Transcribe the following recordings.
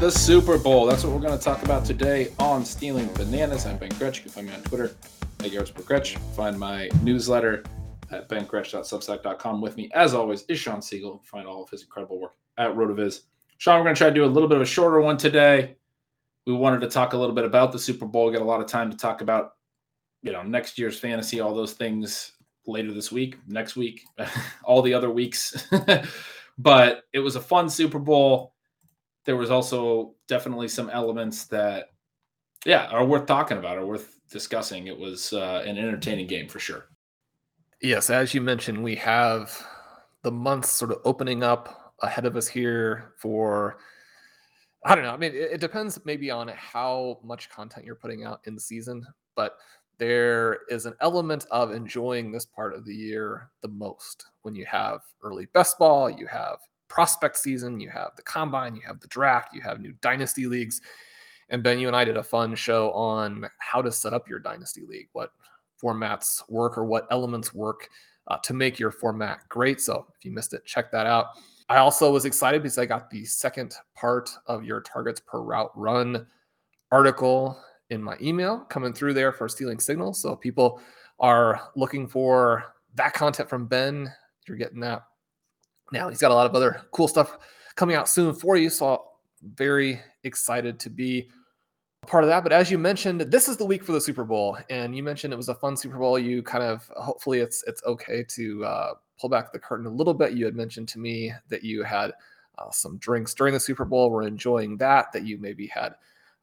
the Super Bowl. That's what we're going to talk about today on Stealing Bananas. I'm Ben Gretch. You can find me on Twitter at YardsperGretch. Find my newsletter at bengretch.substack.com. With me, as always, is Shawn Siegele. Find all of his incredible work at Rotoviz. Shawn, we're going to try to do a little bit of a shorter one today. We wanted to talk a little bit about the Super Bowl, get a lot of time to talk about, you know, next year's fantasy, all those things later this week, next week, all the other weeks. but it was a fun Super Bowl there was also definitely some elements that, yeah, are worth talking about, are worth discussing. It was uh, an entertaining game for sure. Yes, as you mentioned, we have the months sort of opening up ahead of us here for I don't know. I mean, it, it, depends maybe on how much content you're putting out in the season, but there is an element of enjoying this part of the year the most when you have early best ball, you have prospect season, you have the combine, you have the draft, you have new dynasty leagues. And Ben, you and I did a fun show on how to set up your dynasty league, what formats work or what elements work uh, to make your format great. So if you missed it, check that out. I also was excited because I got the second part of your targets per route run article in my email coming through there for stealing signals. So people are looking for that content from Ben. You're getting that now he's got a lot of other cool stuff coming out soon for you. So very excited to be part of that. But as you mentioned, this is the week for the Super Bowl, and you mentioned it was a fun Super Bowl. You kind of hopefully it's it's okay to uh, pull back the curtain a little bit. You had mentioned to me that you had uh, some drinks during the Super Bowl. We're enjoying that. That you maybe had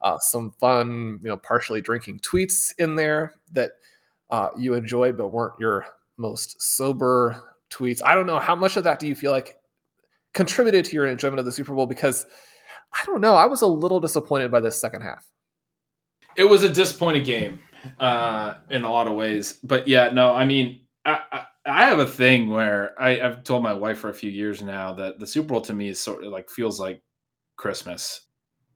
uh, some fun, you know, partially drinking tweets in there that uh, you enjoyed, but weren't your most sober tweets. I don't know how much of that do you feel like contributed to your enjoyment of the Super Bowl because I don't know. I was a little disappointed by this second half. It was a disappointing game uh, in a lot of ways, but yeah, no, I mean, I, I, I have a thing where I, I've told my wife for a few years now that the Super Bowl to me is sort of like feels like Christmas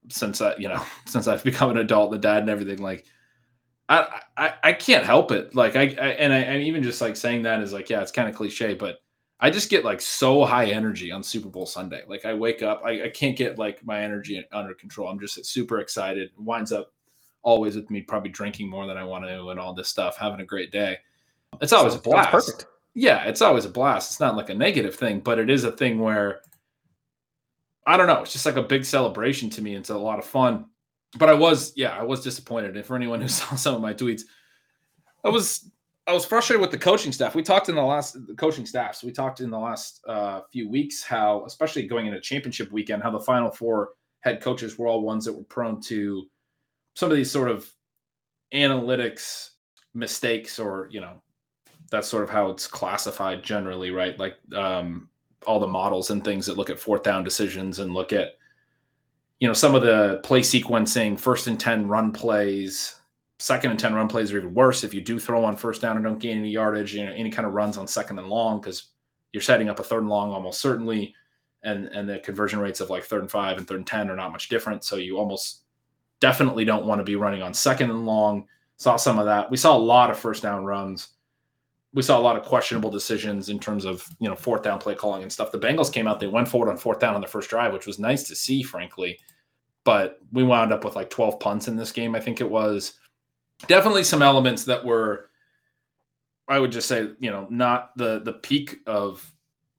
since I, you know, since I've become an adult, the dad and everything. Like, I, I, I can't help it. Like I, I and I and even just like saying that is like, yeah, it's kind of cliche, but I just get like so high energy on Super Bowl Sunday. Like I wake up, I, I can't get like my energy under control. I'm just super excited. It winds up always with me probably drinking more than I want to and all this stuff, having a great day. It's always a blast. Perfect. Yeah, it's always a blast. It's not like a negative thing, but it is a thing where I don't know. It's just like a big celebration to me. It's a lot of fun but I was, yeah, I was disappointed. And for anyone who saw some of my tweets, I was, I was frustrated with the coaching staff. We talked in the last the coaching staffs. We talked in the last uh, few weeks how, especially going into championship weekend, how the final four head coaches were all ones that were prone to some of these sort of analytics mistakes, or you know, that's sort of how it's classified generally, right? Like um, all the models and things that look at fourth down decisions and look at you know, some of the play sequencing, first and 10 run plays, second and 10 run plays are even worse if you do throw on first down and don't gain any yardage, you know, any kind of runs on second and long, because you're setting up a third and long almost certainly. And, and the conversion rates of like third and five and third and 10 are not much different. So you almost definitely don't want to be running on second and long. Saw some of that. We saw a lot of first down runs we saw a lot of questionable decisions in terms of you know fourth down play calling and stuff. The Bengals came out, they went forward on fourth down on the first drive, which was nice to see, frankly. But we wound up with like 12 punts in this game. I think it was definitely some elements that were, I would just say, you know, not the the peak of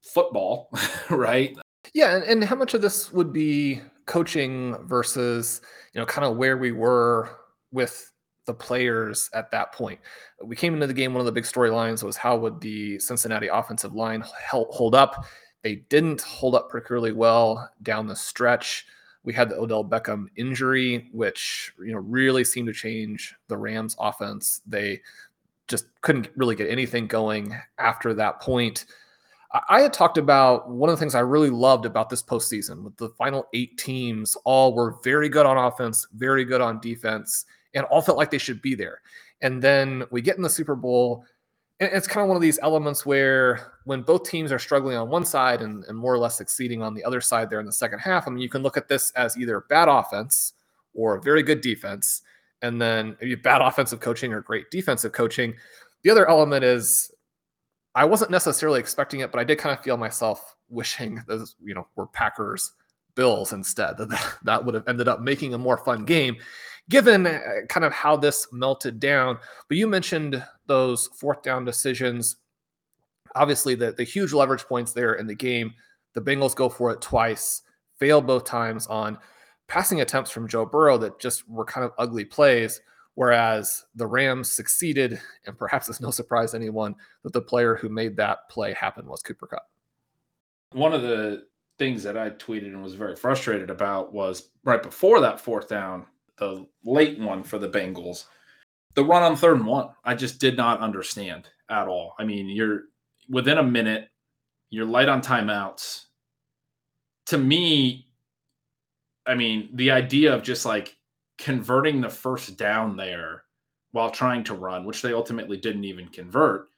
football, right? Yeah, and, and how much of this would be coaching versus you know kind of where we were with the players at that point. We came into the game. One of the big storylines was how would the Cincinnati offensive line hold up? They didn't hold up particularly well down the stretch. We had the Odell Beckham injury, which you know really seemed to change the Rams' offense. They just couldn't really get anything going after that point. I had talked about one of the things I really loved about this postseason with the final eight teams, all were very good on offense, very good on defense and all felt like they should be there. And then we get in the Super Bowl, and it's kind of one of these elements where when both teams are struggling on one side and, and more or less succeeding on the other side there in the second half, I mean, you can look at this as either bad offense or very good defense, and then maybe bad offensive coaching or great defensive coaching. The other element is I wasn't necessarily expecting it, but I did kind of feel myself wishing those, you know, were Packers Bills instead. That that would have ended up making a more fun game given uh, kind of how this melted down. But you mentioned those fourth down decisions. Obviously, the, the huge leverage points there in the game. The Bengals go for it twice, fail both times on passing attempts from Joe Burrow that just were kind of ugly plays. Whereas the Rams succeeded, and perhaps it's no surprise to anyone that the player who made that play happen was Cooper Kupp. One of the things that I tweeted and was very frustrated about was right before that fourth down, the late one for the Bengals. The run on third and one, I just did not understand at all. I mean, you're within a minute, you're light on timeouts. To me, I mean, the idea of just like converting the first down there while trying to run, which they ultimately didn't even convert,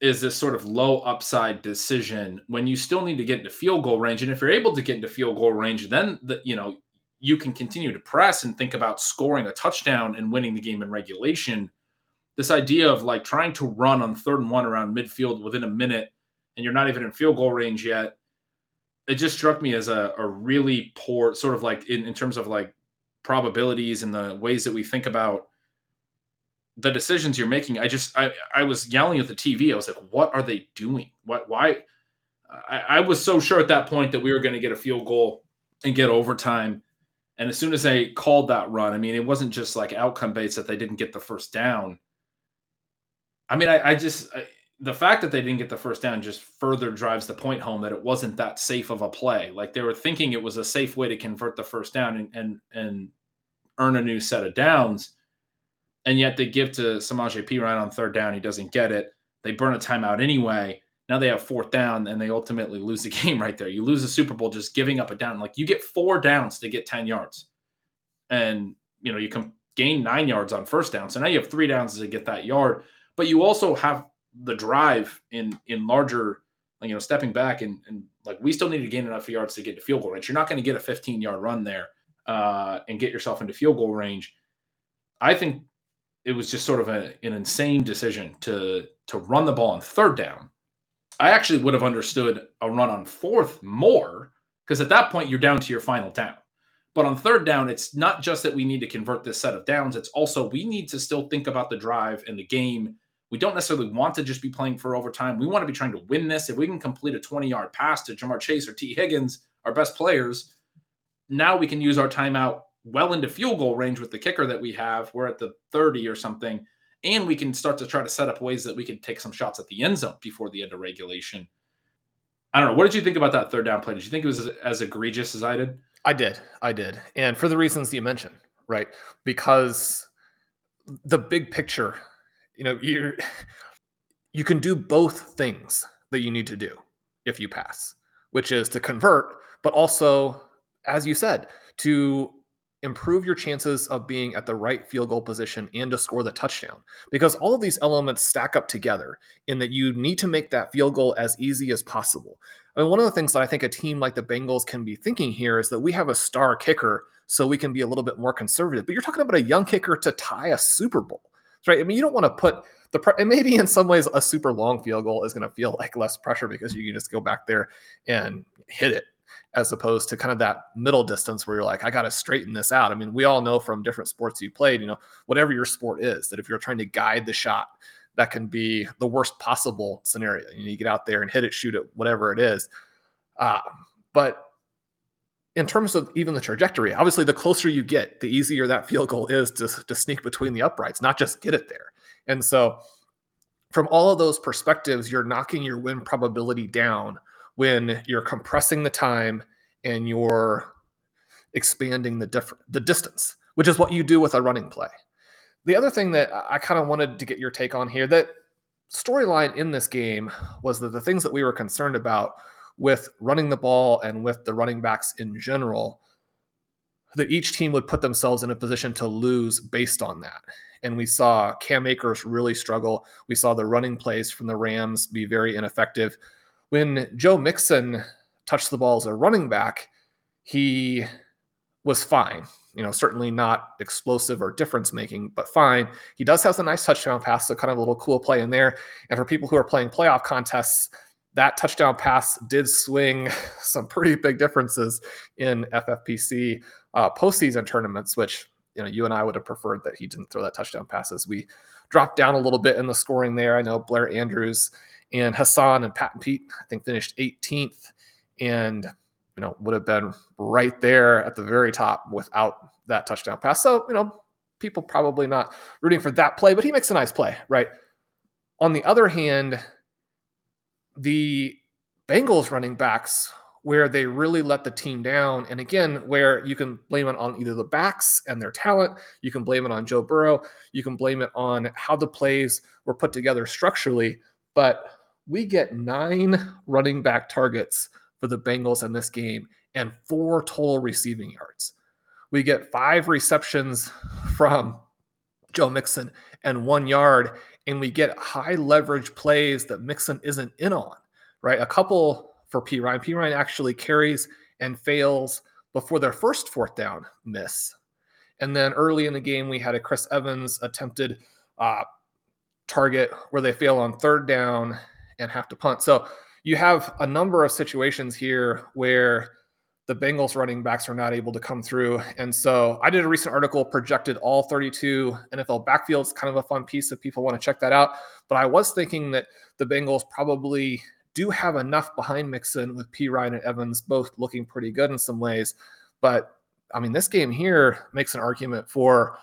is this sort of low upside decision when you still need to get into field goal range. And if you're able to get into field goal range, then the you know you can continue to press and think about scoring a touchdown and winning the game in regulation. This idea of like trying to run on third and one around midfield within a minute and you're not even in field goal range yet, it just struck me as a, a really poor sort of like in, in terms of like probabilities and the ways that we think about the decisions you're making. I just I, I was yelling at the TV. I was like, what are they doing? What why I, I was so sure at that point that we were going to get a field goal and get overtime and as soon as they called that run, I mean, it wasn't just like outcome based that they didn't get the first down. I mean, I, I just I, the fact that they didn't get the first down just further drives the point home that it wasn't that safe of a play. Like they were thinking it was a safe way to convert the first down and and, and earn a new set of downs, and yet they give to Samaje Perine on third down. He doesn't get it. They burn a timeout anyway. Now they have fourth down and they ultimately lose the game right there. You lose the Super Bowl just giving up a down. Like you get four downs to get 10 yards. And you know, you can gain nine yards on first down. So now you have three downs to get that yard. But you also have the drive in in larger, you know, stepping back and, and like we still need to gain enough yards to get to field goal range. You're not going to get a 15 yard run there uh, and get yourself into field goal range. I think it was just sort of a, an insane decision to to run the ball on third down I actually would have understood a run on fourth more because at that point you're down to your final down. But on third down, it's not just that we need to convert this set of downs, it's also we need to still think about the drive and the game. We don't necessarily want to just be playing for overtime. We want to be trying to win this. If we can complete a 20 yard pass to Ja'Marr Chase or Tee Higgins, our best players, now we can use our timeout well into field goal range with the kicker that we have. We're at the 30 or something and we can start to try to set up ways that we can take some shots at the end zone before the end of regulation. I don't know. What did you think about that third down play? Did you think it was as, as egregious as I did? I did. I did. And for the reasons you mentioned, right? Because the big picture, you know, you you can do both things that you need to do if you pass, which is to convert, but also, as you said, to improve your chances of being at the right field goal position and to score the touchdown because all of these elements stack up together in that you need to make that field goal as easy as possible. I mean, one of the things that I think a team like the Bengals can be thinking here is that we have a star kicker, so we can be a little bit more conservative. But you're talking about a young kicker to tie a Super Bowl, right? I mean, you don't want to put the pre- and maybe in some ways a super long field goal is going to feel like less pressure because you can just go back there and hit it as opposed to kind of that middle distance where you're like, I got to straighten this out. I mean, we all know from different sports you played, you know, whatever your sport is, that if you're trying to guide the shot, that can be the worst possible scenario. You, know, you get out there and hit it, shoot it, whatever it is. Uh, but in terms of even the trajectory, obviously, the closer you get, the easier that field goal is to, to sneak between the uprights, not just get it there. And so, from all of those perspectives, you're knocking your win probability down when you're compressing the time and you're expanding the different the distance, which is what you do with a running play. The other thing that I kind of wanted to get your take on here that storyline in this game was that the things that we were concerned about with running the ball and with the running backs in general that each team would put themselves in a position to lose based on that. And we saw Cam Akers really struggle. We saw the running plays from the Rams be very ineffective. When Joe Mixon touched the ball as a running back, he was fine. You know, certainly not explosive or difference making, but fine. He does have a nice touchdown pass, so kind of a little cool play in there. And for people who are playing playoff contests, that touchdown pass did swing some pretty big differences in FFPC uh, postseason tournaments, which you know you and I would have preferred that he didn't throw that touchdown pass as we dropped down a little bit in the scoring there. I know Blair Andrews and Hassan and Pat and Pete I think finished 18th and you know would have been right there at the very top without that touchdown pass. So you know people probably not rooting for that play, but he makes a nice play, right? On the other hand, the Bengals running backs where they really let the team down. And again, where you can blame it on either the backs and their talent, you can blame it on Joe Burrow, you can blame it on how the plays were put together structurally. But we get nine running back targets for the Bengals in this game and four total receiving yards. We get five receptions from Joe Mixon and one yard and we get high leverage plays that Mixon isn't in on, right? A couple for Perine. P Ryan actually carries and fails before their first fourth down miss. And then early in the game, we had a Chris Evans attempted uh, target where they fail on third down and have to punt. So you have a number of situations here where the Bengals running backs are not able to come through. And so I did a recent article projected all 32 NFL backfields, kind of a fun piece if people want to check that out. But I was thinking that the Bengals probably do have enough behind Mixon with Perine and Evans both looking pretty good in some ways. But I mean, this game here makes an argument for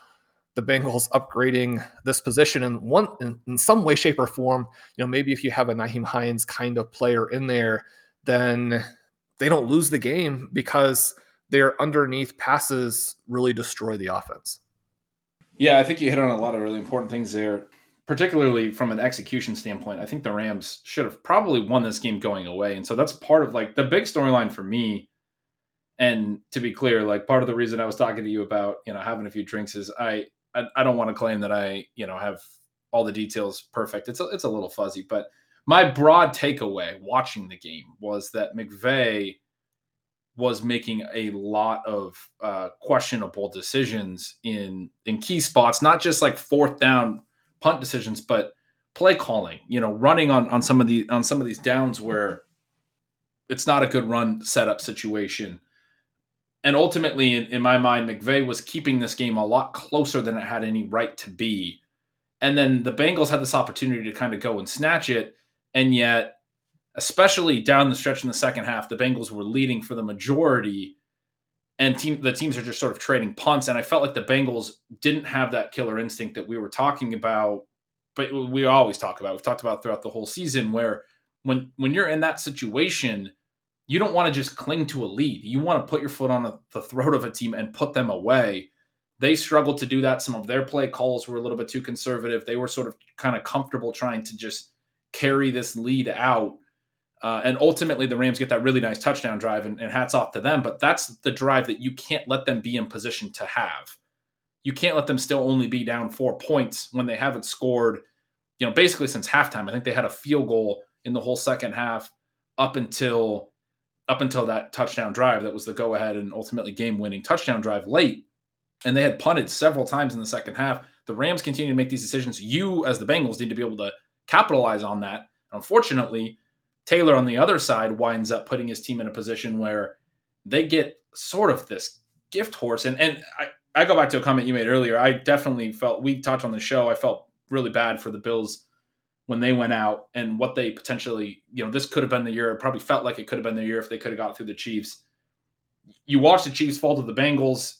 the Bengals upgrading this position in one in, in some way, shape, or form. You know, maybe if you have a Nyheim Hines kind of player in there, then they don't lose the game because their underneath passes really destroy the offense. Yeah, I think you hit on a lot of really important things there, particularly from an execution standpoint. I think the Rams should have probably won this game going away. And so that's part of like the big storyline for me. And to be clear, like part of the reason I was talking to you about, you know, having a few drinks is I I, I don't want to claim that I, you know, have all the details perfect. It's a, it's a little fuzzy, but my broad takeaway watching the game was that McVay was making a lot of uh, questionable decisions in in key spots, not just like fourth down punt decisions, but play calling. You know, running on on some of the on some of these downs where it's not a good run setup situation. And ultimately, in, in my mind, McVay was keeping this game a lot closer than it had any right to be. And then the Bengals had this opportunity to kind of go and snatch it and yet, especially down the stretch in the second half, the Bengals were leading for the majority. And team, the teams are just sort of trading punts. And I felt like the Bengals didn't have that killer instinct that we were talking about, but we always talk about. We've talked about throughout the whole season where when when you're in that situation, you don't want to just cling to a lead. You want to put your foot on the throat of a team and put them away. They struggled to do that. Some of their play calls were a little bit too conservative. They were sort of kind of comfortable trying to just carry this lead out. Uh, and ultimately, the Rams get that really nice touchdown drive, and, and hats off to them. But that's the drive that you can't let them be in position to have. You can't let them still only be down four points when they haven't scored, you know, basically since halftime. I think they had a field goal in the whole second half up until up until that touchdown drive that was the go ahead and ultimately game winning touchdown drive late. And they had punted several times in the second half. the Rams continue to make these decisions, you as the Bengals need to be able to capitalize on that. Unfortunately, Taylor on the other side winds up putting his team in a position where they get sort of this gift horse. And and I, I go back to a comment you made earlier. I definitely felt we talked on the show. I felt really bad for the Bills when they went out and what they potentially, you know, this could have been the year. It probably felt like it could have been the year if they could have got through the Chiefs. You watch the Chiefs fall to the Bengals.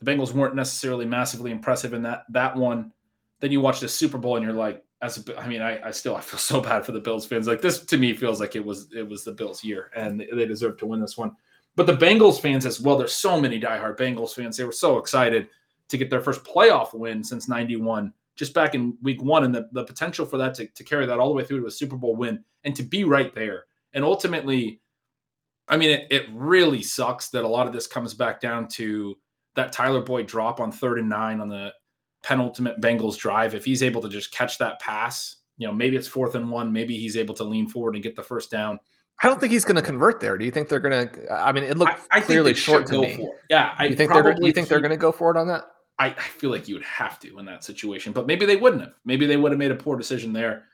The Bengals weren't necessarily massively impressive in that that one. Then you watch the Super Bowl and you're like, as a, I mean, I, I still I feel so bad for the Bills fans. Like this to me feels like it was it was the Bills' year and they deserve to win this one. But the Bengals fans as well. There's so many diehard Bengals fans. They were so excited to get their first playoff win since '91 just back in week one and the, the potential for that to, to carry that all the way through to a Super Bowl win and to be right there. And ultimately, I mean, it, it really sucks that a lot of this comes back down to that Tyler Boyd drop on third and nine on the penultimate Bengals drive. If he's able to just catch that pass, you know, maybe it's fourth and one, maybe he's able to lean forward and get the first down. I don't think he's going to convert there. Do you think they're going to? I mean, it looked I, I clearly short to me. Yeah, I you think they're. You think they're going to go for it on that? I, I feel like you would have to in that situation, but maybe they wouldn't have. Maybe they would have made a poor decision there.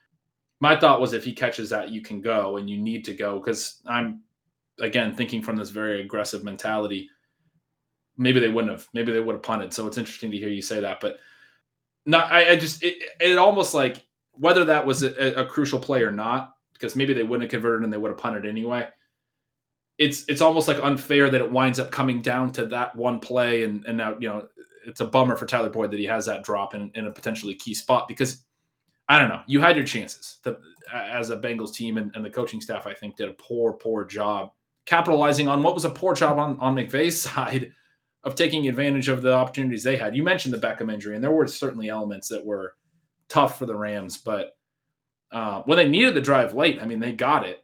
My thought was if he catches that, you can go and you need to go because I'm, again, thinking from this very aggressive mentality. Maybe they wouldn't have. Maybe they would have punted. So it's interesting to hear you say that. But not, I, I just, it, it almost like whether that was a, a crucial play or not, because maybe they wouldn't have converted and they would have punted anyway it's it's almost like unfair that it winds up coming down to that one play and and now you know it's a bummer for Tyler Boyd that he has that drop in, in a potentially key spot because I don't know. You had your chances the, as a Bengals team, and, and, the coaching staff, I think, did a poor, poor job capitalizing on what was a poor job on, on McVay's side of taking advantage of the opportunities they had. You mentioned the Beckham injury, and there were certainly elements that were tough for the Rams, but uh, when they needed the drive late, I mean, they got it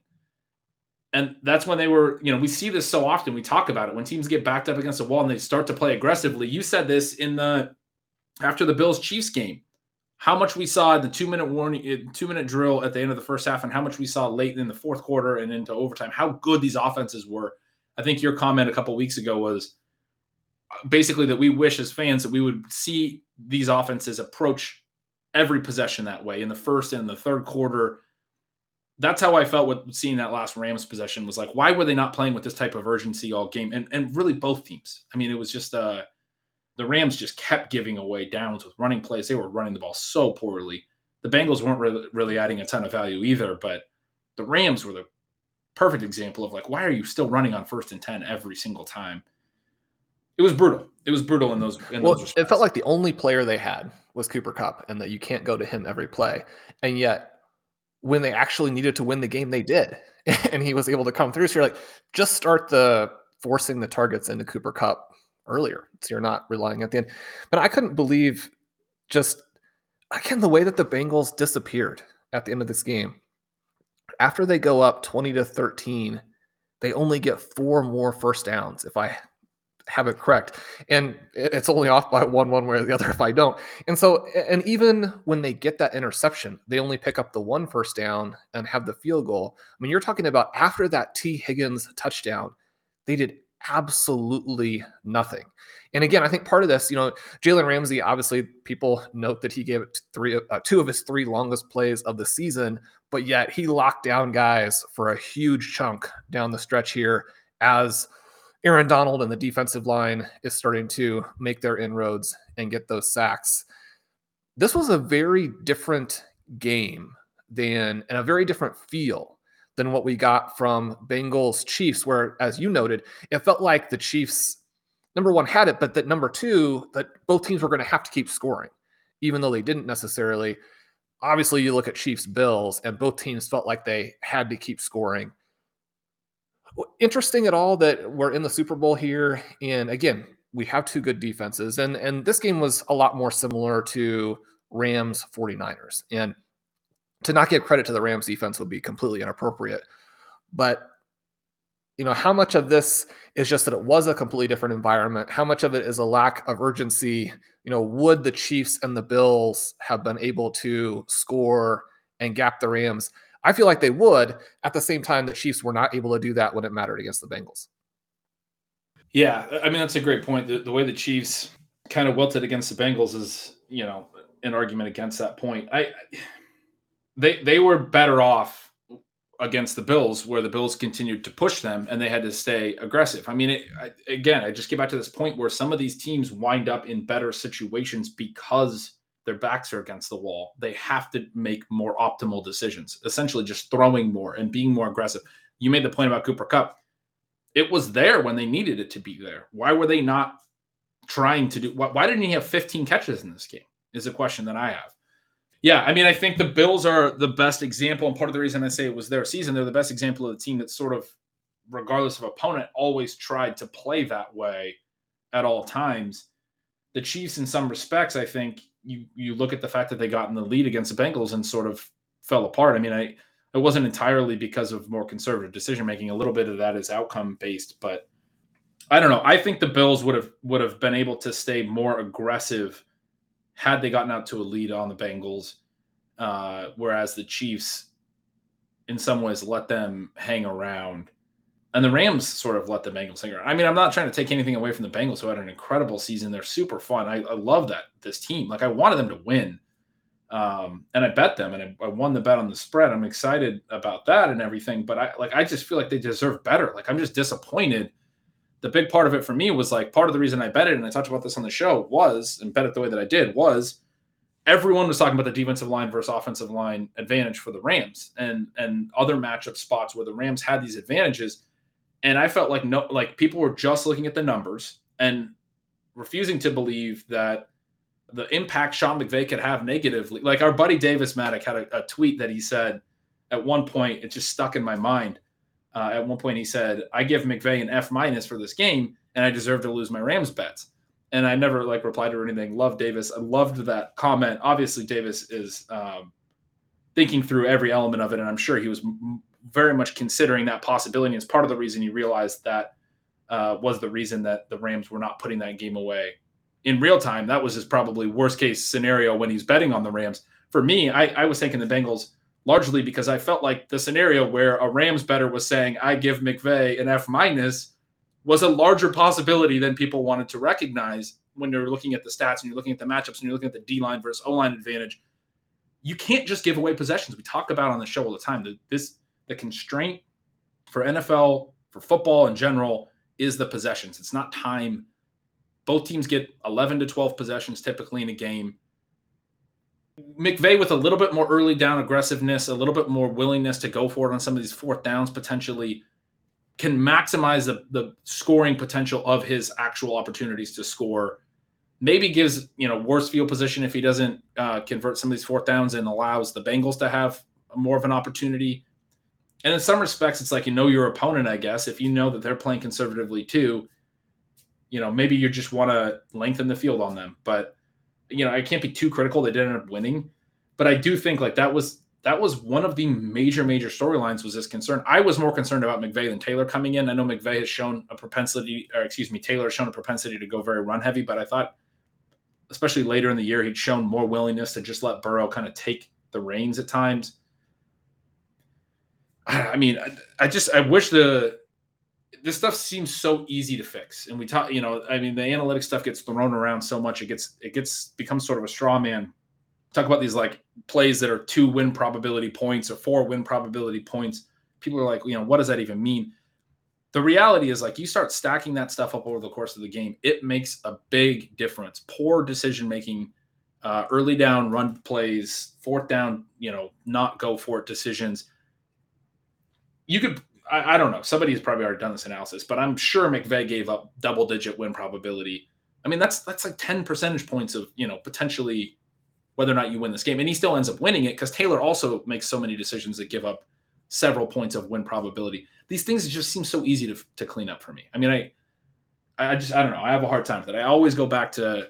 and that's when they were, you know, we see this so often. We talk about it when teams get backed up against the wall and they start to play aggressively. You said this in the after the Bills Chiefs game, how much we saw the two minute warning, eh, two minute drill at the end of the first half, and how much we saw late in the fourth quarter and into overtime. How good these offenses were. I think your comment a couple weeks ago was basically that we wish as fans that we would see these offenses approach every possession that way in the first and the third quarter that's how I felt with seeing that last Rams possession was like, why were they not playing with this type of urgency all game? And and really both teams. I mean, it was just uh the Rams just kept giving away downs with running plays. They were running the ball so poorly. The Bengals weren't really, really adding a ton of value either, but the Rams were the perfect example of like, why are you still running on first and 10 every single time? It was brutal. It was brutal in those. In well, those it felt like the only player they had was Cooper Kupp, and that you can't go to him every play. And yet, when they actually needed to win the game, they did. and he was able to come through. So you're like, just start the forcing the targets into Cooper Kupp earlier. So you're not relying at the end. But I couldn't believe just again the way that the Bengals disappeared at the end of this game. After they go up 20 to 13, they only get four more first downs, if I have it correct. And it's only off by one, one way or the other if I don't. And so, and even when they get that interception, they only pick up the one first down and have the field goal. I mean, you're talking about after that Tee Higgins touchdown, they did absolutely nothing. And again, I think part of this, you know, Jalen Ramsey, obviously, people note that he gave it three, uh, two of his three longest plays of the season, but yet he locked down guys for a huge chunk down the stretch here as Aaron Donald and the defensive line is starting to make their inroads and get those sacks. This was a very different game than and a very different feel than what we got from Bengals Chiefs, where, as you noted, it felt like the Chiefs, number one, had it, but that number two, that both teams were going to have to keep scoring, even though they didn't necessarily. Obviously, you look at Chiefs Bills, and both teams felt like they had to keep scoring interesting at all that we're in the Super Bowl here, and again, we have two good defenses, and and this game was a lot more similar to Rams 49ers, and to not give credit to the Rams defense would be completely inappropriate, but you know how much of this is just that it was a completely different environment? How much of it is a lack of urgency? You know would the chiefs and the bills have been able to score and gap the rams I feel like they would at the same time the Chiefs were not able to do that when it mattered against the Bengals. Yeah, I mean that's a great point. The, the way the Chiefs kind of wilted against the Bengals is, you know, an argument against that point. I they they were better off against the Bills, where the Bills continued to push them and they had to stay aggressive. I mean, it, I, again, I just get back to this point where some of these teams wind up in better situations because their backs are against the wall. They have to make more optimal decisions, essentially just throwing more and being more aggressive. You made the point about Cooper Kupp. It was there when they needed it to be there. Why were they not trying to do? Why, why didn't he have 15 catches in this game? Is a question that I have. Yeah, I mean, I think the Bills are the best example, and part of the reason I say it was their season, they're the best example of the team that sort of, regardless of opponent, always tried to play that way at all times. The Chiefs, in some respects, I think you you look at the fact that they got in the lead against the Bengals and sort of fell apart. I mean, I it wasn't entirely because of more conservative decision making. A little bit of that is outcome based, but I don't know. I think the Bills would have would have been able to stay more aggressive had they gotten out to a lead on the Bengals, uh, whereas the Chiefs, in some ways, let them hang around. And the Rams sort of let the Bengals around. I mean, I'm not trying to take anything away from the Bengals, who had an incredible season. They're super fun. I, I love that this team. Like I wanted them to win, um, and I bet them, and I, I won the bet on the spread. I'm excited about that and everything. But I like I just feel like they deserve better. Like I'm just disappointed the big part of it for me was like part of the reason I bet it, and I talked about this on the show, was and bet it the way that I did was everyone was talking about the defensive line versus offensive line advantage for the Rams and and other matchup spots where the Rams had these advantages. And I felt like no like people were just looking at the numbers and refusing to believe that the impact Sean McVay could have negatively. Like our buddy Davis Mattek had a, a tweet that he said at one point, it just stuck in my mind uh, at one point, he said, "I give McVay an F minus for this game, and I deserve to lose my Rams bets." And I never like replied or anything. Love Davis. I loved that comment. Obviously, Davis is um, thinking through every element of it, and I'm sure he was m- very much considering that possibility. It's part of the reason you realized that uh, was the reason that the Rams were not putting that game away in real time. That was his probably worst case scenario when he's betting on the Rams. For me, I, I was thinking the Bengals largely because I felt like the scenario where a Rams bettor was saying, I give McVay an F minus was a larger possibility than people wanted to recognize when you're looking at the stats and you're looking at the matchups and you're looking at the D line versus O line advantage. You can't just give away possessions. We talk about on the show all the time. that this the constraint for NFL, for football in general, is the possessions. It's not time. Both teams get 11 to 12 possessions typically in a game. McVay with a little bit more early down aggressiveness, a little bit more willingness to go for it on some of these fourth downs potentially can maximize the, the scoring potential of his actual opportunities to score. Maybe gives you know worse field position if he doesn't uh, convert some of these fourth downs and allows the Bengals to have more of an opportunity. And in some respects, it's like you know your opponent. I guess if you know that they're playing conservatively too, you know maybe you just want to lengthen the field on them, but you know, I can't be too critical. They did end up winning, but I do think like that was that was one of the major major storylines was this concern. I was more concerned about McVay than Taylor coming in. I know McVay has shown a propensity, or excuse me, Taylor has shown a propensity to go very run heavy, but I thought, especially later in the year, he'd shown more willingness to just let Burrow kind of take the reins at times. I mean, I, I just I wish the this stuff seems so easy to fix. And we talk, you know, I mean, the analytics stuff gets thrown around so much, it gets it gets becomes sort of a straw man. Talk about these like plays that are two win probability points or four win probability points. People are like, you know, what does that even mean? The reality is like you start stacking that stuff up over the course of the game, it makes a big difference. Poor decision making, uh, early down run plays, fourth down, you know, not go for it decisions. You could I, I, don't know. Somebody's probably already done this analysis, but I'm sure McVay gave up double digit win probability. I mean, that's that's like 10 percentage points of you know potentially whether or not you win this game, and he still ends up winning it because Taylor also makes so many decisions that give up several points of win probability. These things just seem so easy to to clean up for me. I mean, I I just I don't know. I have a hard time with that. I always go back to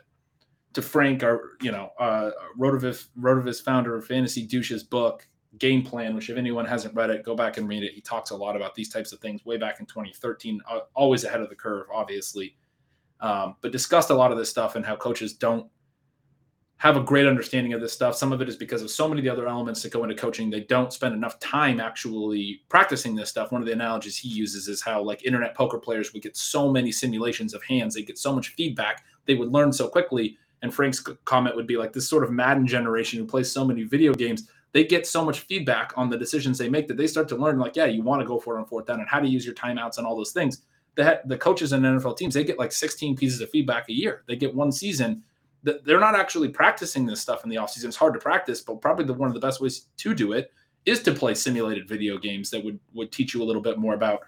to Frank, our you know, uh, Rotoviz Rotoviz founder of Fantasy Douche's book, game plan, which if anyone hasn't read it, go back and read it. He talks a lot about these types of things way back in 2013, uh, always ahead of the curve, obviously, um, but discussed a lot of this stuff and how coaches don't have a great understanding of this stuff. Some of it is because of so many of the other elements that go into coaching. They don't spend enough time actually practicing this stuff. One of the analogies he uses is how like internet poker players would get so many simulations of hands, they get so much feedback, they would learn so quickly. And Frank's comment would be like this sort of Madden generation who plays so many video games, they get so much feedback on the decisions they make that they start to learn, like, yeah, you want to go for it on fourth down and how to use your timeouts and all those things. The, the coaches in NFL teams, they get like 16 pieces of feedback a year. They get one season. They're not actually practicing this stuff in the offseason. It's hard to practice, but probably the one of the best ways to do it is to play simulated video games that would would teach you a little bit more about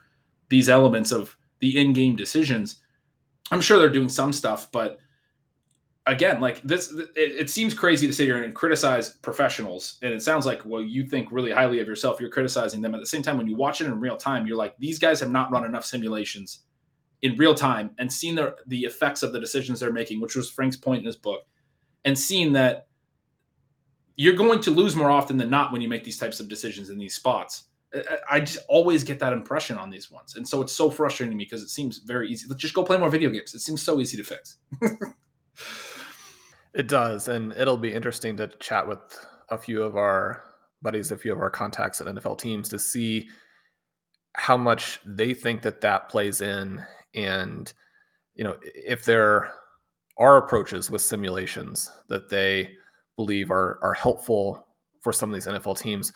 these elements of the in-game decisions. I'm sure they're doing some stuff, but again, like this, it, it, seems crazy to sit here and criticize professionals. And it sounds like, well, you think really highly of yourself. You're criticizing them. At the same time, when you watch it in real time, you're like, these guys have not run enough simulations in real time and seen the, the effects of the decisions they're making, which was Frank's point in his book, and seen that you're going to lose more often than not when you make these types of decisions in these spots. I just always get that impression on these ones. And so it's so frustrating to me because it seems very easy. Let's just go play more video games. It seems so easy to fix. It does, and it'll be interesting to chat with a few of our buddies, a few of our contacts at NFL teams to see how much they think that that plays in, and you know if there are approaches with simulations that they believe are are helpful for some of these NFL teams.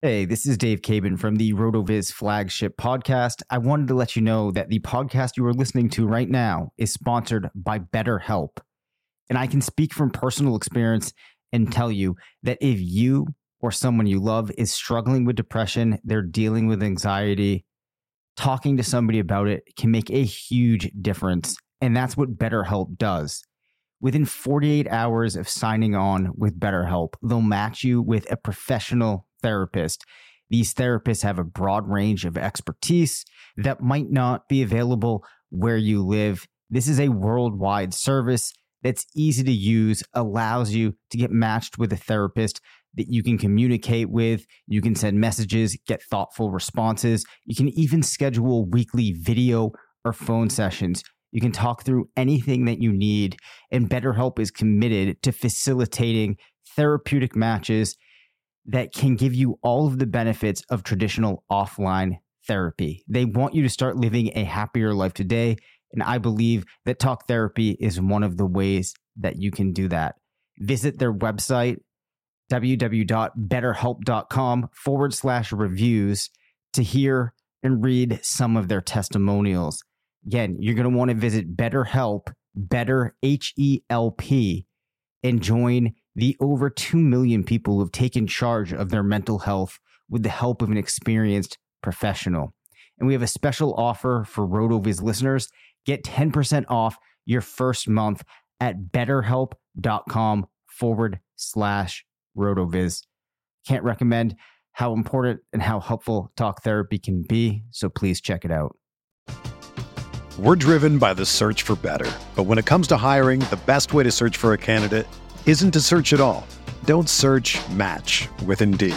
Hey, this is Dave Caban from the RotoViz flagship podcast. I wanted to let you know that the podcast you are listening to right now is sponsored by BetterHelp. And I can speak from personal experience and tell you that if you or someone you love is struggling with depression, they're dealing with anxiety, talking to somebody about it can make a huge difference. And that's what BetterHelp does. Within 48 hours of signing on with BetterHelp, they'll match you with a professional therapist. These therapists have a broad range of expertise that might not be available where you live. This is a worldwide service that's easy to use, allows you to get matched with a therapist that you can communicate with. You can send messages, get thoughtful responses. You can even schedule weekly video or phone sessions. You can talk through anything that you need. And BetterHelp is committed to facilitating therapeutic matches that can give you all of the benefits of traditional offline therapy. They want you to start living a happier life today and I believe that talk therapy is one of the ways that you can do that. Visit their website, www.betterhelp.com forward slash reviews, to hear and read some of their testimonials. Again, you're going to want to visit BetterHelp, Better H E L P, and join the over 2 million people who have taken charge of their mental health with the help of an experienced professional. And we have a special offer for RotoViz listeners. Get 10% off your first month at betterhelp.com forward slash rotoviz. Can't recommend how important and how helpful talk therapy can be. So please check it out. We're driven by the search for better. But when it comes to hiring, the best way to search for a candidate isn't to search at all. Don't search match with Indeed.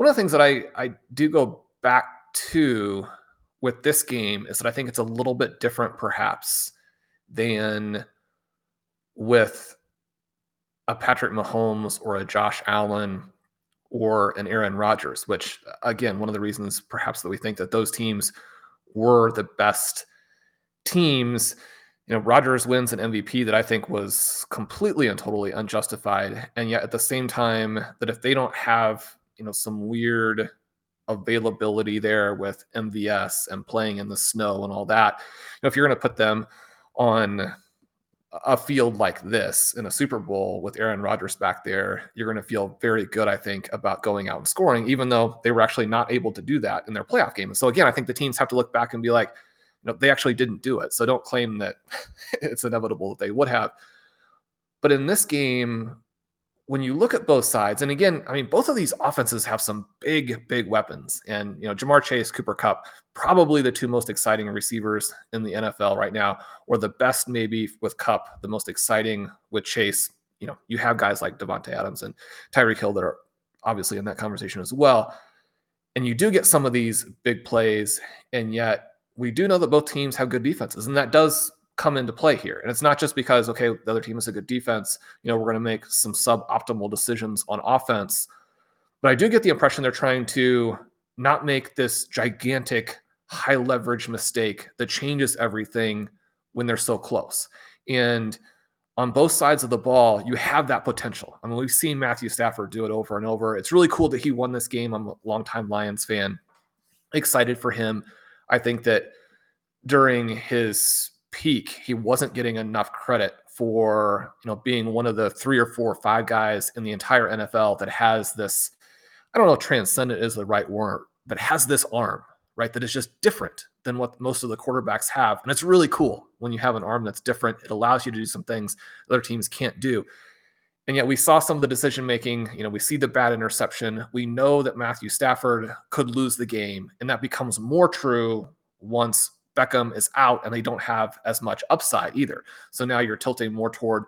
One of the things that I, I do go back to with this game is that I think it's a little bit different, perhaps, than with a Patrick Mahomes or a Josh Allen or an Aaron Rodgers, which again, one of the reasons perhaps that we think that those teams were the best teams. You know, Rodgers wins an MVP that I think was completely and totally unjustified. And yet at the same time, that if they don't have, you know, some weird availability there with MVS and playing in the snow and all that, you know, if you're going to put them on a field like this in a Super Bowl with Aaron Rodgers back there, you're going to feel very good, I think, about going out and scoring, even though they were actually not able to do that in their playoff game. So, again, I think the teams have to look back and be like, you know, they actually didn't do it. So don't claim that it's inevitable that they would have. But in this game, when you look at both sides, and again, I mean, both of these offenses have some big, big weapons. And, you know, Ja'Marr Chase, Cooper Kupp, probably the two most exciting receivers in the NFL right now, or the best maybe with Kupp, the most exciting with Chase. You know, you have guys like Davante Adams and Tyreek Hill that are obviously in that conversation as well. And you do get some of these big plays, and yet we do know that both teams have good defenses, and that does come into play here. And it's not just because, okay, the other team is a good defense, you know, we're going to make some suboptimal decisions on offense. But I do get the impression they're trying to not make this gigantic high leverage mistake that changes everything when they're so close. And on both sides of the ball, you have that potential. I mean, we've seen Matthew Stafford do it over and over. It's really cool that he won this game. I'm a longtime Lions fan. Excited for him. I think that during his peak, he wasn't getting enough credit for you know being one of the three or four or five guys in the entire NFL that has this. I don't know if transcendent is the right word, but has this arm right that is just different than what most of the quarterbacks have, and it's really cool when you have an arm that's different. It allows you to do some things other teams can't do. And yet we saw some of the decision making. You know, we see the bad interception. We know that Matthew Stafford could lose the game, and that becomes more true once Beckham is out and they don't have as much upside either. So now you're tilting more toward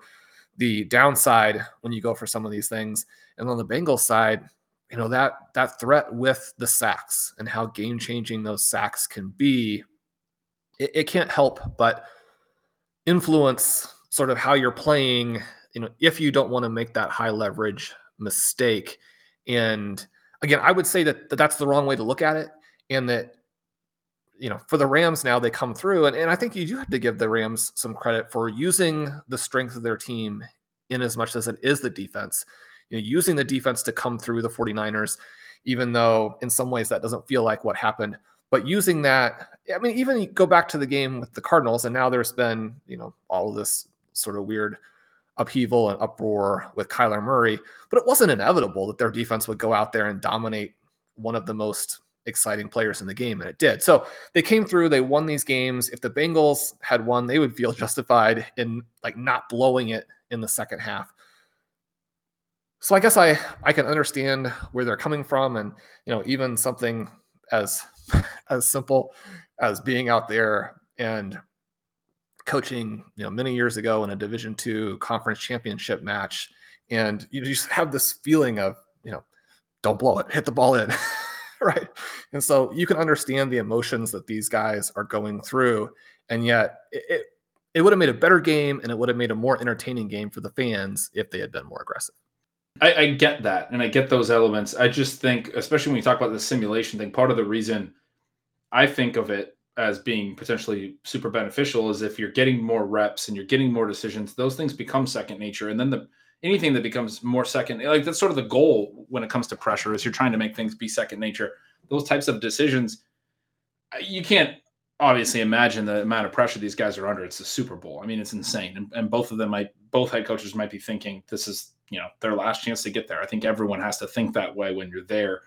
the downside when you go for some of these things. And on the Bengals side, you know that that threat with the sacks and how game changing those sacks can be, it, it can't help but influence sort of how you're playing. You know, if you don't want to make that high leverage mistake, and again, I would say that, that that's the wrong way to look at it, and that you know, for the Rams now they come through, and, and I think you do have to give the Rams some credit for using the strength of their team in as much as it is the defense. You know, using the defense to come through the 49ers, even though in some ways that doesn't feel like what happened. But using that, I mean, even go back to the game with the Cardinals, and now there's been, you know, all of this sort of weird upheaval and uproar with Kyler Murray, but it wasn't inevitable that their defense would go out there and dominate one of the most exciting players in the game, and it did. So they came through, they won these games. If the Bengals had won, they would feel justified in like not blowing it in the second half. So I guess I I can understand where they're coming from, and you know even something as as simple as being out there and coaching you know many years ago in a division two conference championship match and you just have this feeling of you know don't blow it hit the ball in right? And so you can understand the emotions that these guys are going through, and yet it, it, it would have made a better game, and it would have made a more entertaining game for the fans if they had been more aggressive. I, I get that, and I get those elements. I just think, especially when you talk about the simulation thing, part of the reason I think of it as being potentially super beneficial is if you're getting more reps and you're getting more decisions, those things become second nature, and then the anything that becomes more second like that's sort of the goal when it comes to pressure is you're trying to make things be second nature. Those types of decisions uh, you can't obviously imagine the amount of pressure these guys are under. It's the super bowl. I mean it's insane. And, and both of them might both head coaches might be thinking this is you know their last chance to get there. I think everyone has to think that way when you're there.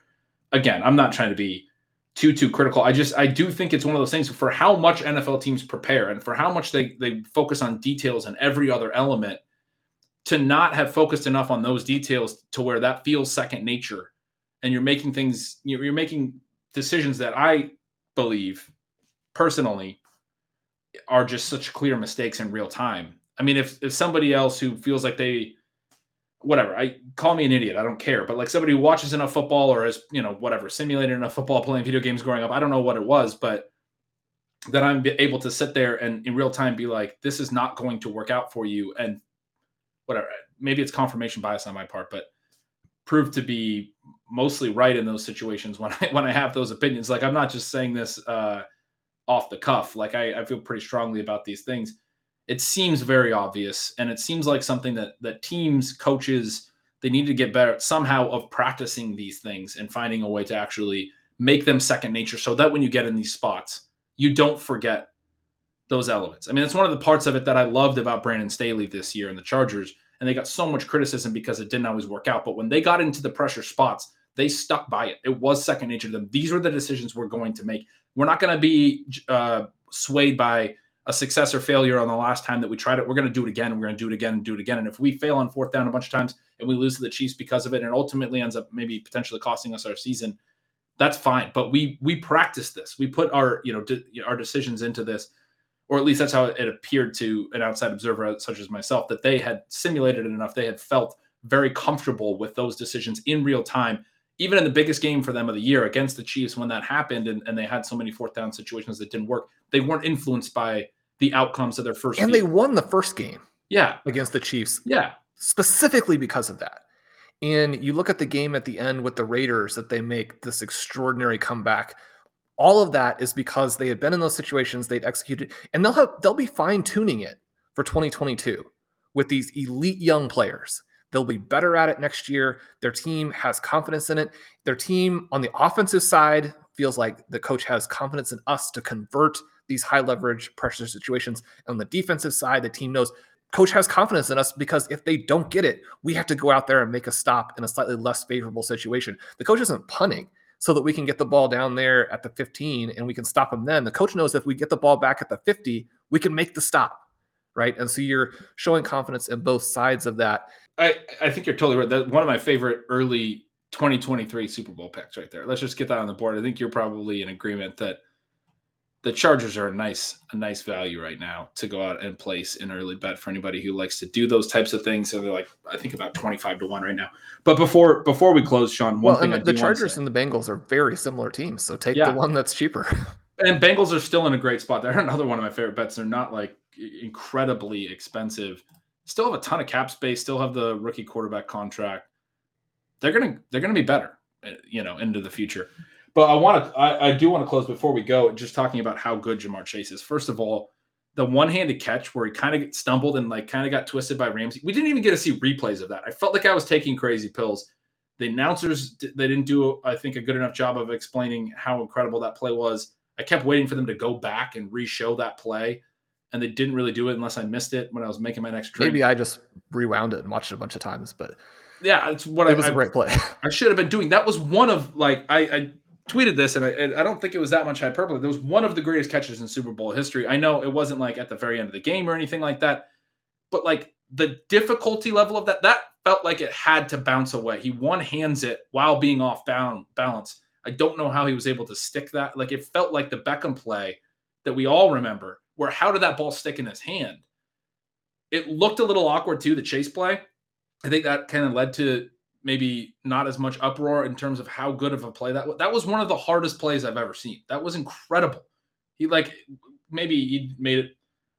Again i'm not trying to be too too critical. I just i do think it's one of those things for how much nfl teams prepare and for how much they they focus on details and every other element to not have focused enough on those details to where that feels second nature and you're making things you're making decisions that i believe personally are just such clear mistakes in real time i mean if if somebody else who feels like they whatever i call me an idiot i don't care but like somebody who watches enough football or has you know whatever simulated enough football playing video games growing up i don't know what it was but that I'm able to sit there and in real time be like, this is not going to work out for you. And whatever, maybe it's confirmation bias on my part, but proved to be mostly right in those situations when I when I have those opinions. Like I'm not just saying this uh, off the cuff. Like I, I feel pretty strongly about these things. It seems very obvious, and it seems like something that that teams, coaches, they need to get better somehow of practicing these things and finding a way to actually make them second nature, so that when you get in these spots, you don't forget those elements. I mean, it's one of the parts of it that I loved about Brandon Staley this year in the Chargers and they got so much criticism because it didn't always work out. But when they got into the pressure spots, they stuck by it. It was second nature to them. These were the decisions we're going to make. We're not going to be uh, swayed by a success or failure on the last time that we tried it. We're going to do it again. We're going to do it again and do it again. And if we fail on fourth down a bunch of times and we lose to the Chiefs because of it, and ultimately ends up maybe potentially costing us our season, that's fine. But we we practice this. We put our you know de- our decisions into this or at least that's how it appeared to an outside observer such as myself, that they had simulated it enough. They had felt very comfortable with those decisions in real time, even in the biggest game for them of the year against the Chiefs when that happened and, and they had so many fourth down situations that didn't work. They weren't influenced by the outcomes of their first And they won the first game. Yeah. Against the Chiefs. Yeah. Specifically because of that. And you look at the game at the end with the Raiders that they make this extraordinary comeback all of that is because they had been in those situations, they'd executed, and they'll have they'll be fine tuning it for 2022 with these elite young players. They'll be better at it next year. Their team has confidence in it. Their team on the offensive side feels like the coach has confidence in us to convert these high leverage pressure situations. And on the defensive side, the team knows coach has confidence in us because if they don't get it, we have to go out there and make a stop in a slightly less favorable situation. The coach isn't punting so that we can get the ball down there at the 15 and we can stop them then. The coach knows if we get the ball back at the 50, we can make the stop. Right. And so you're showing confidence in both sides of that. I, I think you're totally right. That one of my favorite early 2023 Super Bowl picks right there. Let's just get that on the board. I think you're probably in agreement that the Chargers are a nice a nice value right now to go out and place an early bet for anybody who likes to do those types of things. So they're like I think about twenty five to one right now. But before before we close, Sean, one well, thing the Chargers and the Bengals are very similar teams. So take yeah. the one that's cheaper. and Bengals are still in a great spot. They're another one of my favorite bets. They're not like incredibly expensive. Still have a ton of cap space. Still have the rookie quarterback contract. They're gonna they're gonna be better, eh, you know, into the future. But I want to, I, I do want to close before we go, just talking about how good Ja'Marr Chase is. First of all, the one-handed catch where he kind of stumbled and like kind of got twisted by Ramsey. We didn't even get to see replays of that. I felt like I was taking crazy pills. The announcers they didn't do, I think, a good enough job of explaining how incredible that play was. I kept waiting for them to go back and re-show that play, and they didn't really do it unless I missed it when I was making my next drink. Maybe I just rewound it and watched it a bunch of times, but yeah, it's what it I was a great play. I should have been doing. That was one of like I, I tweeted this, and I, I, don't think it was that much hyperbole. It was one of the greatest catches in Super Bowl history. I know it wasn't like at the very end of the game or anything like that, but like the difficulty level of that, that felt like it had to bounce away. He one hands it while being off balance. I don't know how he was able to stick that. Like it felt like the Beckham play that we all remember, where how did that ball stick in his hand? It looked a little awkward too, the chase play. I think that kind of led to maybe not as much uproar in terms of how good of a play that was. That was one of the hardest plays I've ever seen. That was incredible. He like maybe he made it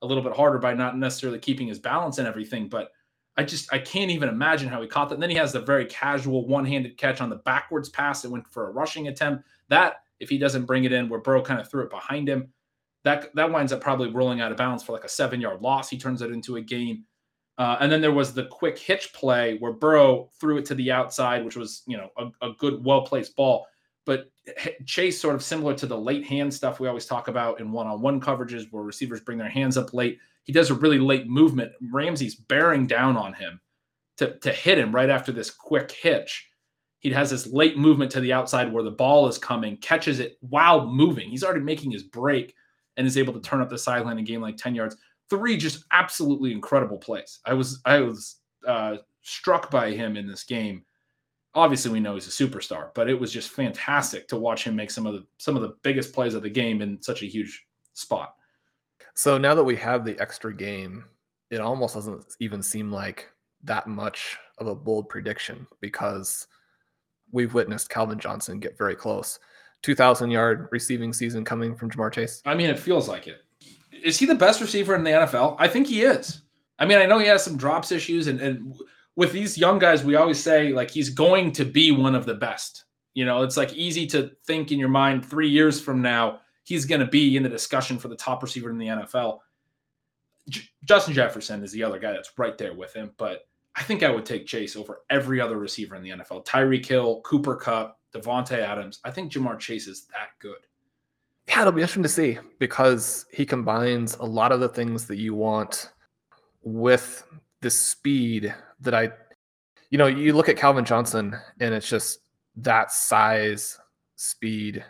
a little bit harder by not necessarily keeping his balance and everything, but I just I can't even imagine how he caught that. And then he has the very casual one-handed catch on the backwards pass. that went for a rushing attempt. That if he doesn't bring it in, where Burrow kind of threw it behind him, that that winds up probably rolling out of bounds for like a seven-yard loss. He turns it into a gain. Uh, and then there was the quick hitch play where Burrow threw it to the outside, which was you know a, a good, well placed ball. But Chase, sort of similar to the late hand stuff we always talk about in one-on-one coverages, where receivers bring their hands up late. He does a really late movement. Ramsey's bearing down on him to to hit him right after this quick hitch. He has this late movement to the outside where the ball is coming, catches it while moving. He's already making his break and is able to turn up the sideline and gain like 10 yards three just absolutely incredible plays. I was I was uh, struck by him in this game. Obviously, we know he's a superstar, but it was just fantastic to watch him make some of the some of the biggest plays of the game in such a huge spot. So now that we have the extra game, it almost doesn't even seem like that much of a bold prediction because we've witnessed Calvin Johnson get very close. 2,000 yard receiving season coming from Ja'Marr Chase? I mean, it feels like it. Is he the best receiver in the NFL? I think he is. I mean, I know he has some drops issues, and, and with these young guys, we always say like he's going to be one of the best. You know, it's like easy to think in your mind three years from now he's going to be in the discussion for the top receiver in the NFL. J- Justin Jefferson is the other guy that's right there with him, but I think I would take Chase over every other receiver in the NFL. Tyreek Hill, Cooper Kupp, Davante Adams. I think Ja'Marr Chase is that good. Yeah, it'll be interesting to see because he combines a lot of the things that you want with the speed that I, you know, you look at Calvin Johnson and it's just that size, speed,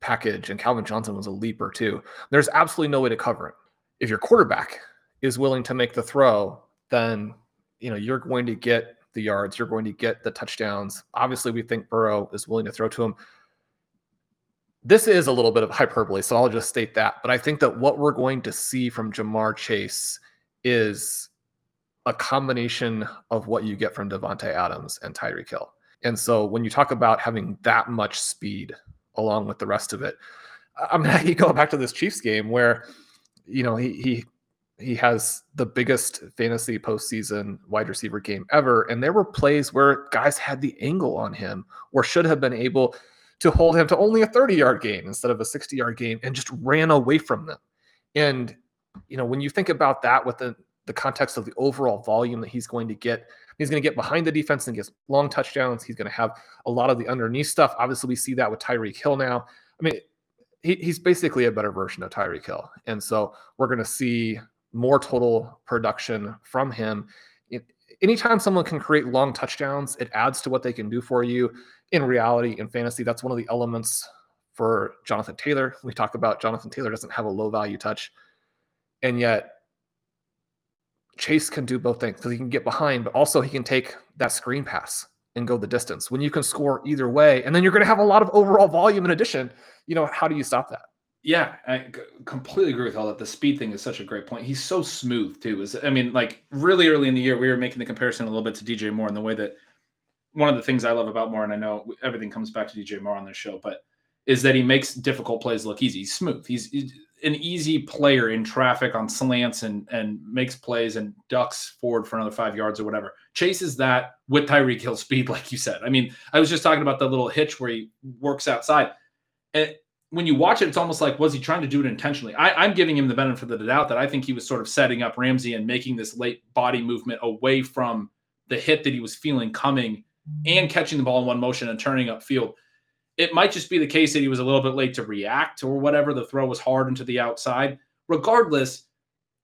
package, and Calvin Johnson was a leaper too. There's absolutely no way to cover it. If your quarterback is willing to make the throw, then you know you're going to get the yards, you're going to get the touchdowns. Obviously, we think Burrow is willing to throw to him. This is a little bit of hyperbole, so I'll just state that. But I think that what we're going to see from Ja'Marr Chase is a combination of what you get from Davante Adams and Tyreek Hill. And so when you talk about having that much speed along with the rest of it. I mean, you go back to this Chiefs game where, you know, he he he has the biggest fantasy postseason wide receiver game ever, and there were plays where guys had the angle on him or should have been able to hold him to only a 30 yard game instead of a 60 yard game and just ran away from them. And you know, when you think about that within the context of the overall volume that he's going to get He's going to get behind the defense and get long touchdowns. He's going to have a lot of the underneath stuff. Obviously, we see that with Tyreek Hill now. I mean, he, he's basically a better version of Tyreek Hill. And so we're going to see more total production from him. It, anytime someone can create long touchdowns, it adds to what they can do for you. In reality, in fantasy, that's one of the elements for Jonathan Taylor. We talk about Jonathan Taylor doesn't have a low value touch. And yet Chase can do both things because he can get behind, but also he can take that screen pass and go the distance. When you can score either way, and then you're going to have a lot of overall volume in addition. You know, how do you stop that? Yeah, I completely agree with all that. The speed thing is such a great point. He's so smooth too. Is I mean, like really early in the year, we were making the comparison a little bit to DJ Moore in the way that one of the things I love about Moore, and I know everything comes back to DJ Moore on this show, but is that he makes difficult plays look easy. He's smooth. He's, he's an easy player in traffic on slants and and makes plays and ducks forward for another five yards or whatever. Chases that with Tyreek Hill speed, like you said. I mean, I was just talking about the little hitch where he works outside. And when you watch it, it's almost like, was he trying to do it intentionally? I, am giving him the benefit of the doubt that I think he was sort of setting up Ramsey and making this late body movement away from the hit that he was feeling coming and catching the ball in one motion and turning upfield it might just be the case that he was a little bit late to react or whatever. The throw was hard into the outside. Regardless,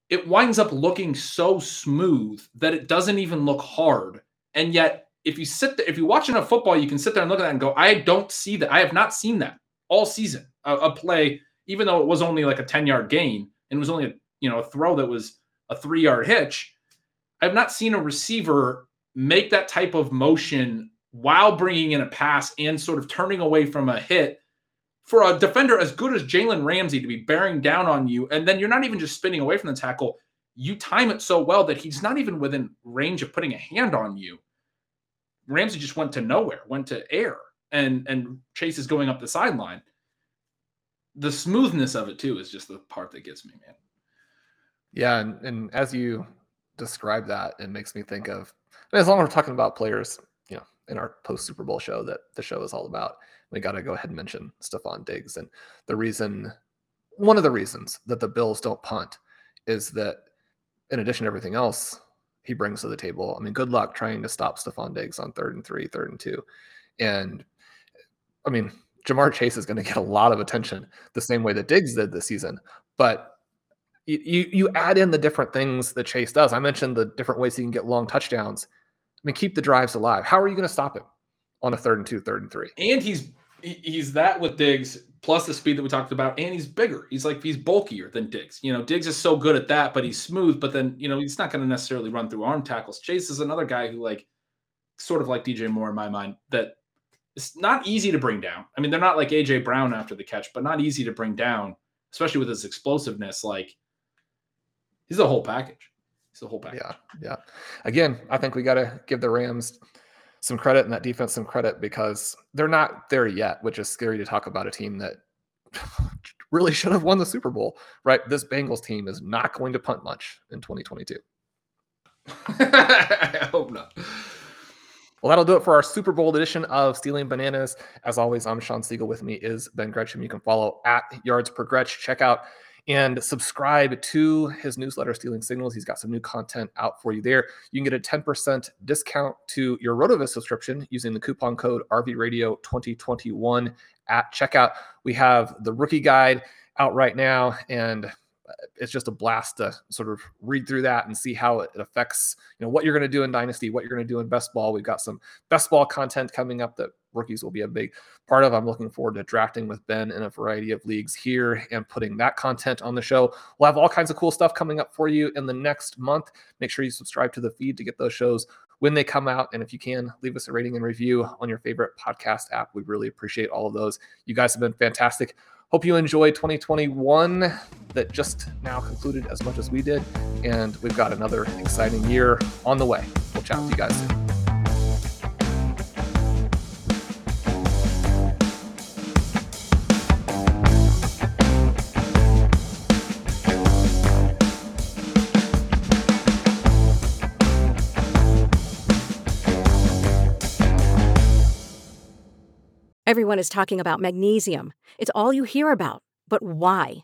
it winds up looking so smooth that it doesn't even look hard. And yet, if you sit there, if you watch enough football, you can sit there and look at that and go, I don't see that. I have not seen that all season. A, a play, even though it was only like a 10 yard gain and it was only a you know a throw that was a three yard hitch. I've not seen a receiver make that type of motion while bringing in a pass and sort of turning away from a hit for a defender as good as Jalen Ramsey to be bearing down on you. And then you're not even just spinning away from the tackle. You time it so well that he's not even within range of putting a hand on you. Ramsey just went to nowhere, went to air, and and Chase is going up the sideline. The smoothness of it too is just the part that gets me, man. Yeah, and, and as you describe that, it makes me think of As long as we're talking about players you know, in our post Super Bowl show that the show is all about. We got to go ahead and mention Stefon Diggs. And the reason, one of the reasons that the Bills don't punt is that in addition to everything else he brings to the table, I mean, good luck trying to stop Stefon Diggs on third and three, third and two. And I mean, Ja'Marr Chase is going to get a lot of attention the same way that Diggs did this season. But you you add in the different things that Chase does. I mentioned the different ways he can get long touchdowns mean, keep the drives alive. How are you going to stop him on a third and two, third and three? And he's he's that with Diggs plus the speed that we talked about, and he's bigger. He's like he's bulkier than Diggs. You know, Diggs is so good at that, but he's smooth. But then you know he's not going to necessarily run through arm tackles. Chase is another guy who like sort of like DJ Moore in my mind that it's not easy to bring down. I mean, they're not like AJ Brown after the catch, but not easy to bring down, especially with his explosiveness. Like he's a whole package. The whole package. Yeah, yeah. Again, I think we got to give the Rams some credit and that defense some credit because they're not there yet, which is scary to talk about a team that really should have won the Super Bowl, right? This Bengals team is not going to punt much in 2022. I hope not. Well, that'll do it for our Super Bowl edition of Stealing Bananas. As always, I'm Shawn Siegele. With me is Ben Gretch. You can follow at Yards Per Gretch. Check out and subscribe to his newsletter, Stealing Signals. He's got some new content out for you there. You can get a 10% discount to your RotoViz subscription using the coupon code RVRadio2021 at checkout. We have the rookie guide out right now, and it's just a blast to sort of read through that and see how it affects you know what you're going to do in dynasty what you're going to do in best ball. We've got some best ball content coming up that rookies will be a big part of. I'm looking forward to drafting with ben in a variety of leagues here and putting that content on the show. We'll have all kinds of cool stuff coming up for you in the next month. Make sure you subscribe to the feed to get those shows when they come out. And if you can leave us a rating and review on your favorite podcast app. We really appreciate all of those. You guys have been fantastic. Hope you enjoy 2021 that just now concluded as much as we did. And we've got another exciting year on the way. We'll chat with you guys soon. Everyone is talking about magnesium. It's all you hear about. But why?